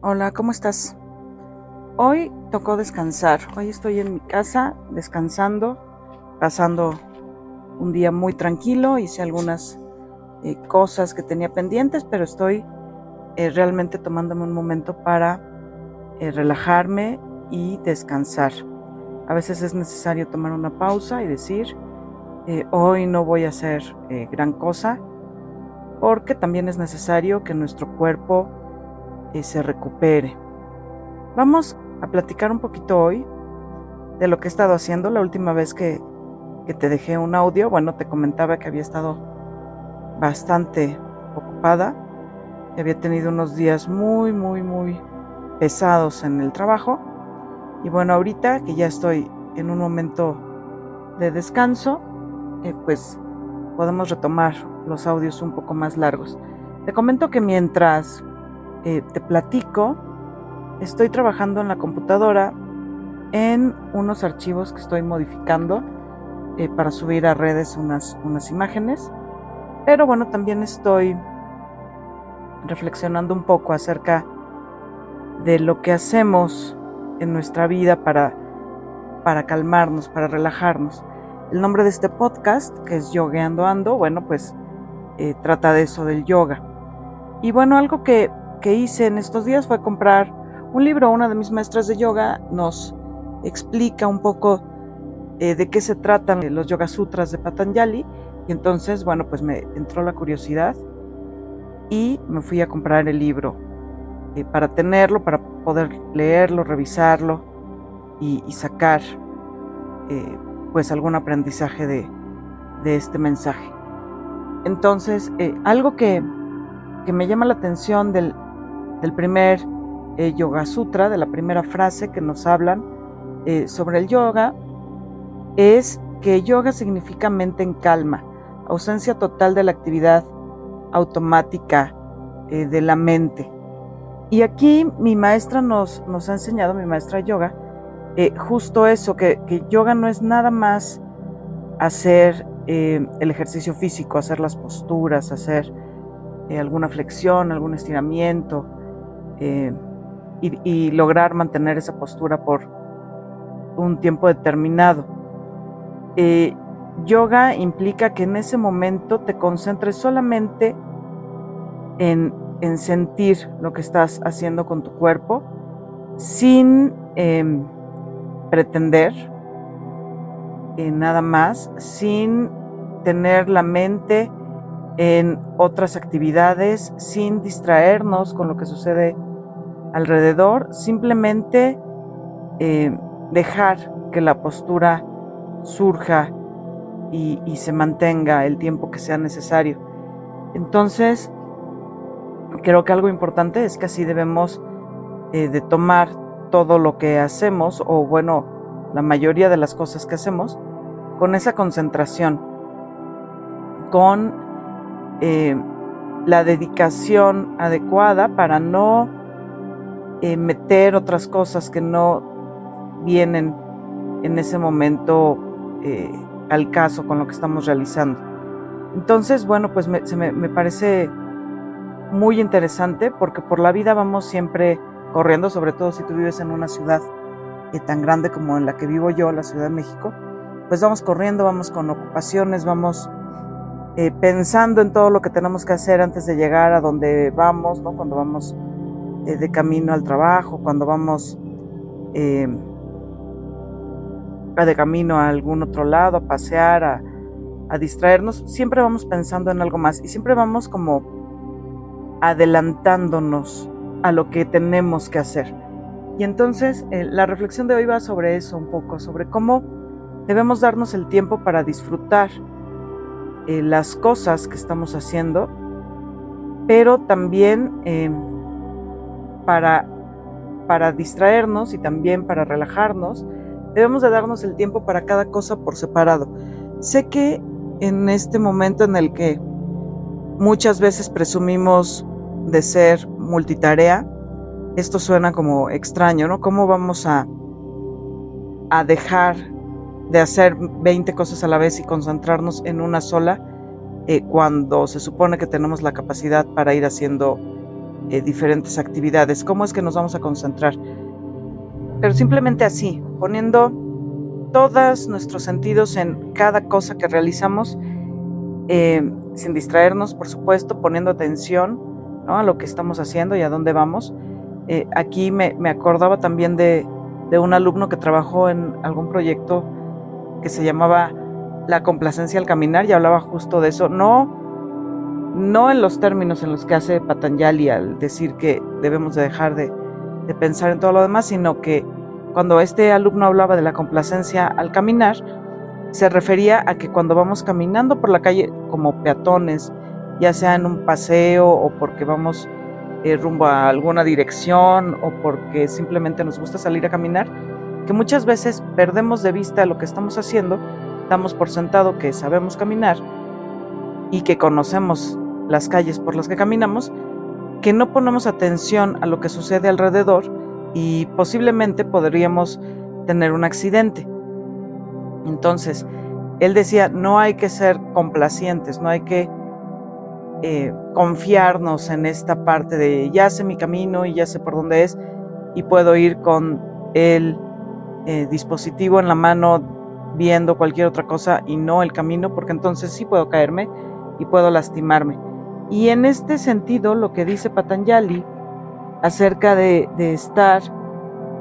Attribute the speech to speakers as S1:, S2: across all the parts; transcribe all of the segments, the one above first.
S1: Hola, ¿cómo estás? Hoy tocó descansar. Hoy estoy en mi casa descansando, pasando un día muy tranquilo. Hice algunas eh, cosas que tenía pendientes, pero estoy eh, realmente tomándome un momento para eh, relajarme y descansar. A veces es necesario tomar una pausa y decir, hoy no voy a hacer gran cosa, porque también es necesario que nuestro cuerpo se recupere. Vamos a platicar un poquito hoy de lo que he estado haciendo. La última vez que, que te dejé un audio, bueno, te comentaba que había estado bastante ocupada. Había tenido unos días muy, muy, muy pesados en el trabajo. Y bueno, ahorita que ya estoy en un momento de descanso, eh, pues podemos retomar los audios un poco más largos. Te comento que mientras eh, te platico, estoy trabajando en la computadora en unos archivos que estoy modificando eh, para subir a redes unas, unas imágenes. Pero bueno, también estoy reflexionando un poco acerca de lo que hacemos en nuestra vida para, para calmarnos, para relajarnos. El nombre de este podcast, que es Yogueando Ando, bueno, pues eh, trata de eso, del yoga. Y bueno, algo que que hice en estos días fue comprar un libro. Una de mis maestras de yoga nos explica un poco eh, de qué se tratan los Yoga Sutras de Patanjali. Y entonces, bueno, pues me entró la curiosidad y me fui a comprar el libro eh, para tenerlo, para poder leerlo, revisarlo y, sacar eh, pues algún aprendizaje de, de este mensaje. Entonces, algo que, que me llama la atención del, del primer eh, Yoga Sutra, de la primera frase que nos hablan eh, sobre el yoga, es que yoga significa mente en calma, ausencia total de la actividad automática eh, de la mente. Y aquí mi maestra nos, nos ha enseñado, mi maestra yoga, justo eso, que, que, yoga no es nada más hacer el ejercicio físico, hacer las posturas, hacer alguna flexión, algún estiramiento, eh, y, lograr mantener esa postura por un tiempo determinado. Eh, yoga implica que en ese momento te concentres solamente en, sentir lo que estás haciendo con tu cuerpo sin em, pretender eh, nada más, sin tener la mente en otras actividades, sin distraernos con lo que sucede alrededor, simplemente eh, dejar que la postura surja y, se mantenga el tiempo que sea necesario. Entonces, creo que algo importante es que así debemos eh, de tomar todo lo que hacemos, o bueno, la mayoría de las cosas que hacemos, con esa concentración, con eh, la dedicación adecuada para no eh, meter otras cosas que no vienen en ese momento eh, al caso con lo que estamos realizando. Entonces, bueno, pues me, me, parece muy interesante porque por la vida vamos siempre corriendo, sobre todo si tú vives en una ciudad eh, tan grande como en la que vivo yo, la Ciudad de México, pues vamos corriendo, vamos con ocupaciones, vamos pensando en todo lo que tenemos que hacer antes de llegar a donde vamos, ¿no? Cuando vamos eh, de camino al trabajo, cuando vamos eh, de camino a algún otro lado, a pasear, a, distraernos, siempre vamos pensando en algo más y siempre vamos como adelantándonos a lo que tenemos que hacer. Y entonces eh, la reflexión de hoy va sobre eso un poco, sobre cómo debemos darnos el tiempo para disfrutar las cosas que estamos haciendo, pero también para, para distraernos y también para relajarnos, debemos de darnos el tiempo para cada cosa por separado. Sé que en este momento en el que muchas veces presumimos de ser multitarea, esto suena como extraño, ¿no? ¿Cómo vamos a, a dejar de hacer 20 cosas a la vez y concentrarnos en una sola eh, cuando se supone que tenemos la capacidad para ir haciendo eh, diferentes actividades, cómo es que nos vamos a concentrar. Pero simplemente así, poniendo todos nuestros sentidos en cada cosa que realizamos, eh, sin distraernos, por supuesto, poniendo atención a lo que estamos haciendo y a dónde vamos. Aquí me, acordaba también de, de, un alumno que trabajó en algún proyecto que se llamaba La complacencia al caminar y hablaba justo de eso. No, no en los términos en los que hace Patanjali al decir que debemos de dejar de, de pensar en todo lo demás, sino que cuando este alumno hablaba de la complacencia al caminar, se refería a que cuando vamos caminando por la calle como peatones, ya sea en un paseo o porque vamos eh, rumbo a alguna dirección o porque simplemente nos gusta salir a caminar, que muchas veces perdemos de vista lo que estamos haciendo, damos por sentado que sabemos caminar y que conocemos las calles por las que caminamos, que no ponemos atención a lo que sucede alrededor y posiblemente podríamos tener un accidente. Entonces, él decía, no hay que ser complacientes, no hay que eh, confiarnos en esta parte de ya sé mi camino y ya sé por dónde es y puedo ir con el eh, dispositivo en la mano viendo cualquier otra cosa y no el camino, porque entonces sí puedo caerme y puedo lastimarme. Y en este sentido, lo que dice Patanjali acerca de, estar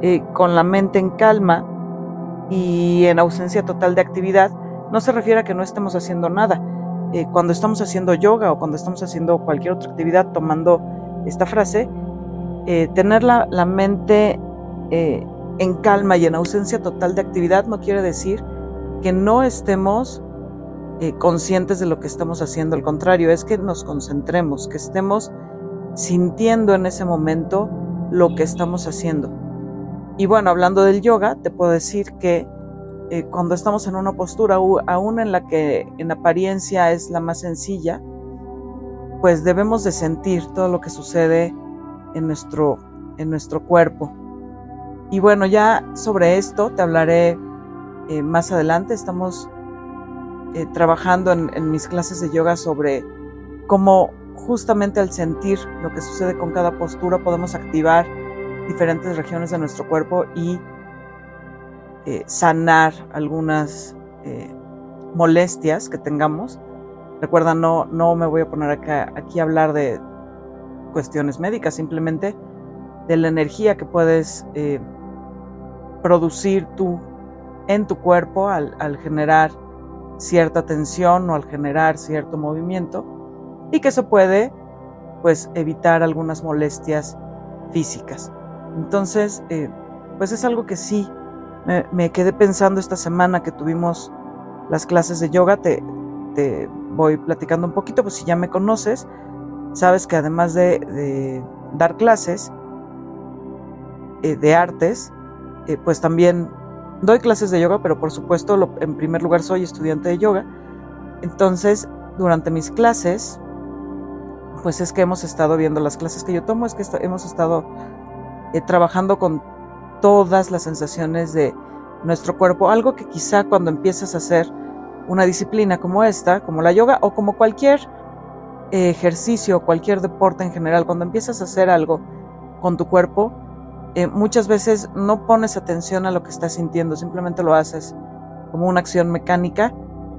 S1: eh, con la mente en calma y en ausencia total de actividad, no se refiere a que no estemos haciendo nada. Eh, cuando estamos haciendo yoga o cuando estamos haciendo cualquier otra actividad, tomando esta frase, tener la, mente en calma y en ausencia total de actividad no quiere decir que no estemos conscientes de lo que estamos haciendo. Al contrario, es que nos concentremos, que estemos sintiendo en ese momento lo que estamos haciendo. Y bueno, hablando del yoga, te puedo decir que eh, cuando estamos en una postura, aún en la que en apariencia es la más sencilla, pues debemos de sentir todo lo que sucede en nuestro, en nuestro cuerpo. Y bueno, ya sobre esto te hablaré eh, más adelante. Estamos eh, trabajando en mis clases de yoga sobre cómo justamente al sentir lo que sucede con cada postura podemos activar diferentes regiones de nuestro cuerpo y eh, sanar algunas molestias que tengamos. Recuerda, no, no me voy a poner acá, aquí a hablar de cuestiones médicas, simplemente de la energía que puedes producir tú en tu cuerpo al, generar cierta tensión o al generar cierto movimiento y que se puede pues evitar algunas molestias físicas. Entonces, eh, pues es algo que sí me, quedé pensando esta semana que tuvimos las clases de yoga, te, te, voy platicando un poquito, pues si ya me conoces, sabes que además de, dar clases eh, de artes, eh, pues también doy clases de yoga, pero por supuesto en primer lugar soy estudiante de yoga. Entonces, durante mis clases, pues es que hemos estado viendo las clases que yo tomo, es que hemos estado eh, trabajando con todas las sensaciones de nuestro cuerpo, algo que quizá cuando empiezas a hacer una disciplina como esta, como la yoga o como cualquier eh, ejercicio, cualquier deporte en general, cuando empiezas a hacer algo con tu cuerpo, eh, muchas veces no pones atención a lo que estás sintiendo, simplemente lo haces como una acción mecánica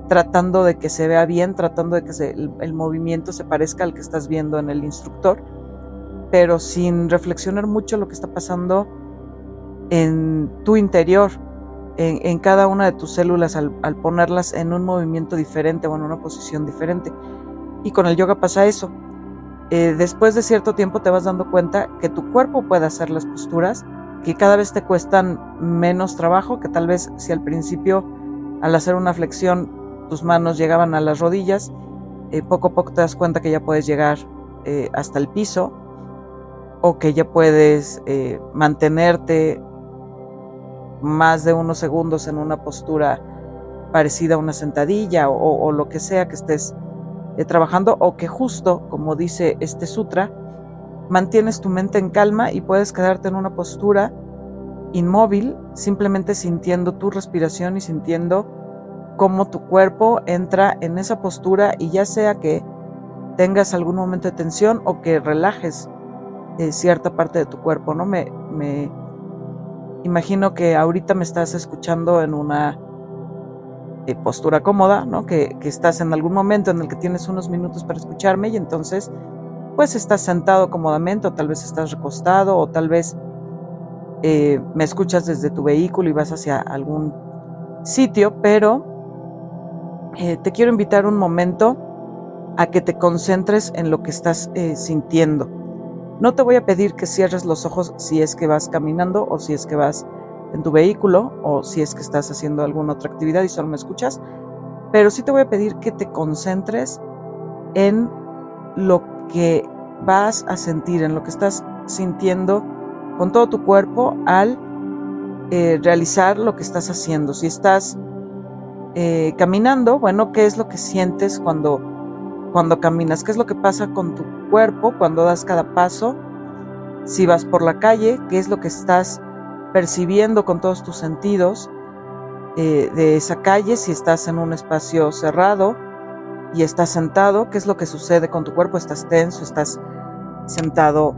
S1: tratando de que se vea bien, tratando de que el, movimiento se parezca al que estás viendo en el instructor, pero sin reflexionar mucho lo que está pasando en tu interior, en, cada una de tus células al, ponerlas en un movimiento diferente o en una posición diferente. Y con el yoga pasa eso. Eh, después de cierto tiempo te vas dando cuenta que tu cuerpo puede hacer las posturas, que cada vez te cuestan menos trabajo, que tal vez si al principio al hacer una flexión tus manos llegaban a las rodillas, eh, poco a poco te das cuenta que ya puedes llegar eh, hasta el piso o que ya puedes eh, mantenerte más de unos segundos en una postura parecida a una sentadilla o, lo que sea que estés trabajando o que justo, como dice este sutra, mantienes tu mente en calma y puedes quedarte en una postura inmóvil, simplemente sintiendo tu respiración y sintiendo cómo tu cuerpo entra en esa postura y ya sea que tengas algún momento de tensión o que relajes eh, cierta parte de tu cuerpo, ¿no? Me, me imagino que ahorita me estás escuchando en una eh, postura cómoda, ¿no? Que, que, estás en algún momento en el que tienes unos minutos para escucharme y entonces pues estás sentado cómodamente o tal vez estás recostado o tal vez eh, me escuchas desde tu vehículo y vas hacia algún sitio, pero eh, te quiero invitar un momento a que te concentres en lo que estás sintiendo. No te voy a pedir que cierres los ojos si es que vas caminando o si es que vas en tu vehículo o si es que estás haciendo alguna otra actividad y solo me escuchas, pero sí te voy a pedir que te concentres en lo que vas a sentir, en lo que estás sintiendo con todo tu cuerpo al eh, realizar lo que estás haciendo. Si estás eh, caminando, bueno, ¿qué es lo que sientes cuando, cuando caminas? ¿Qué es lo que pasa con tu cuerpo cuando das cada paso? Si vas por la calle, ¿qué es lo que estás percibiendo con todos tus sentidos eh, de esa calle? Si estás en un espacio cerrado y estás sentado, ¿qué es lo que sucede con tu cuerpo? ¿Estás tenso? ¿Estás sentado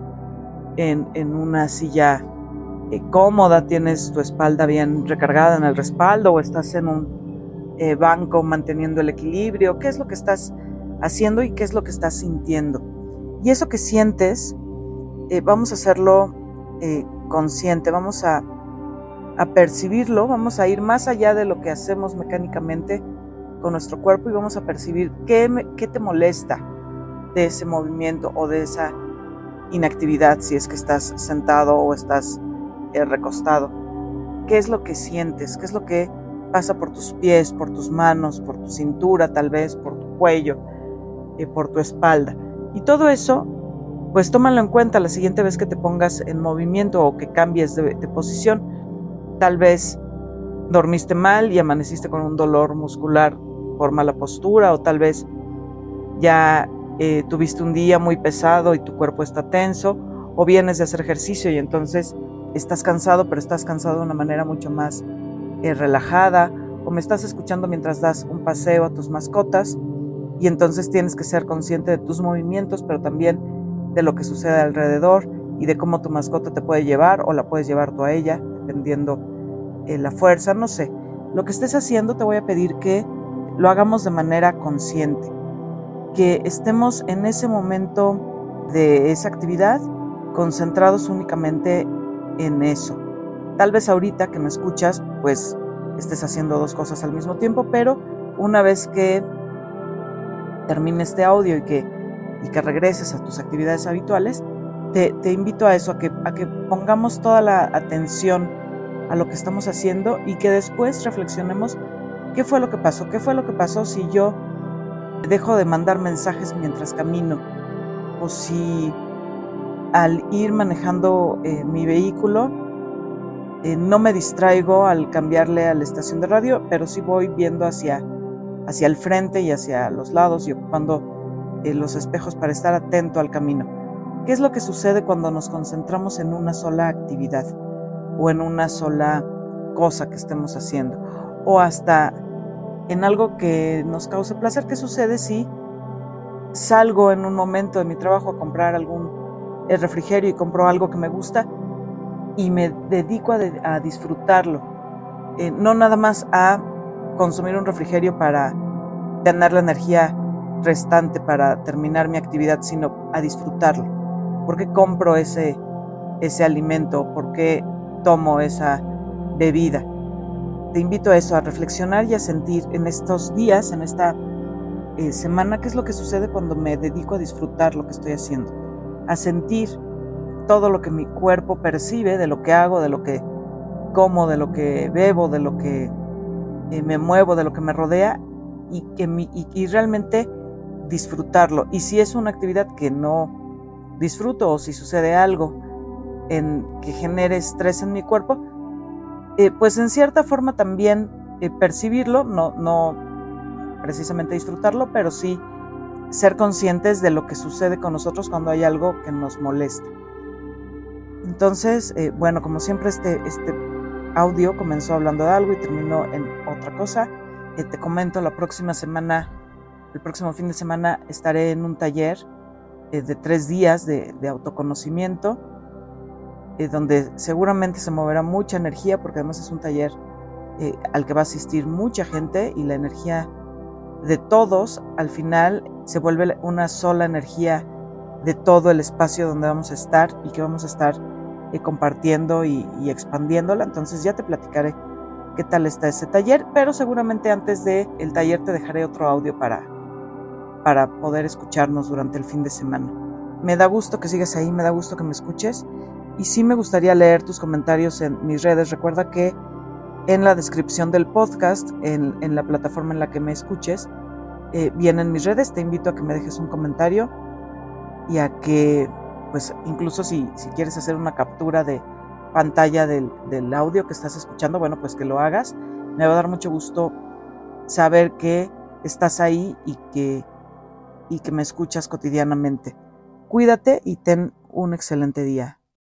S1: en, una silla eh, cómoda, tienes tu espalda bien recargada en el respaldo o estás en un eh, banco manteniendo el equilibrio, qué es lo que estás haciendo y qué es lo que estás sintiendo. Y eso que sientes, eh, vamos a hacerlo consciente, vamos a, a percibirlo, vamos a ir más allá de lo que hacemos mecánicamente con nuestro cuerpo y vamos a percibir qué, qué te molesta de ese movimiento o de esa inactividad si es que estás sentado o estás eh, recostado. ¿Qué es lo que sientes? ¿Qué es lo que pasa por tus pies, por tus manos, por tu cintura tal vez, por tu cuello, eh, por tu espalda? Y todo eso, pues tómalo en cuenta la siguiente vez que te pongas en movimiento o que cambies de, posición. Tal vez dormiste mal y amaneciste con un dolor muscular por mala postura o tal vez ya eh, tuviste un día muy pesado y tu cuerpo está tenso, o vienes de hacer ejercicio y entonces estás cansado, pero estás cansado de una manera mucho más eh, relajada, o me estás escuchando mientras das un paseo a tus mascotas y entonces tienes que ser consciente de tus movimientos, pero también de lo que sucede alrededor y de cómo tu mascota te puede llevar o la puedes llevar tú a ella, dependiendo eh, la fuerza, no sé. Lo que estés haciendo te voy a pedir que lo hagamos de manera consciente que estemos en ese momento de esa actividad concentrados únicamente en eso. Tal vez ahorita que me escuchas, pues estés haciendo dos cosas al mismo tiempo, pero una vez que termine este audio y que, y que regreses a tus actividades habituales, te, te invito a eso, a que, a que pongamos toda la atención a lo que estamos haciendo y que después reflexionemos qué fue lo que pasó, qué fue lo que pasó si yo dejo de mandar mensajes mientras camino o si al ir manejando eh, mi vehículo eh, no me distraigo al cambiarle a la estación de radio, pero sí voy viendo hacia, hacia el frente y hacia los lados y ocupando eh, los espejos para estar atento al camino. ¿Qué es lo que sucede cuando nos concentramos en una sola actividad o en una sola cosa que estemos haciendo? O hasta en algo que nos cause placer. ¿Qué sucede si salgo en un momento de mi trabajo a comprar algún refrigerio y compro algo que me gusta y me dedico a, disfrutarlo? Eh, no nada más a consumir un refrigerio para tener la energía restante para terminar mi actividad, sino a disfrutarlo. ¿Por qué compro ese, ese alimento? ¿Por qué tomo esa bebida? te invito a eso, a reflexionar y a sentir en estos días, en esta eh, semana, qué es lo que sucede cuando me dedico a disfrutar lo que estoy haciendo, a sentir todo lo que mi cuerpo percibe de lo que hago, de lo que como, de lo que bebo, de lo que eh, me muevo, de lo que me rodea y, que y realmente disfrutarlo. Y si es una actividad que no disfruto o si sucede algo en, que genere estrés en mi cuerpo, eh, pues en cierta forma también eh, percibirlo, no, no precisamente disfrutarlo, pero sí ser conscientes de lo que sucede con nosotros cuando hay algo que nos molesta. Entonces, eh, bueno, como siempre este, este audio comenzó hablando de algo y terminó en otra cosa. te comento, la próxima semana, el próximo fin de semana estaré en un taller eh, de tres días de, autoconocimiento, eh, donde seguramente se moverá mucha energía, porque además es un taller eh, al que va a asistir mucha gente y la energía de todos al final se vuelve una sola energía de todo el espacio donde vamos a estar y que vamos a estar compartiendo y, y, expandiéndola. Entonces ya te platicaré qué tal está ese taller, pero seguramente antes del el taller te dejaré otro audio para, para poder escucharnos durante el fin de semana. Me da gusto que sigas ahí, me da gusto que me escuches y sí me gustaría leer tus comentarios en mis redes. Recuerda que en la descripción del podcast, en, la plataforma en la que me escuches, eh, vienen mis redes. Te invito a que me dejes un comentario y a que, pues incluso si, si quieres hacer una captura de pantalla del, del audio que estás escuchando, bueno, pues que lo hagas. Me va a dar mucho gusto saber que estás ahí y que y que me escuchas cotidianamente. Cuídate y ten un excelente día.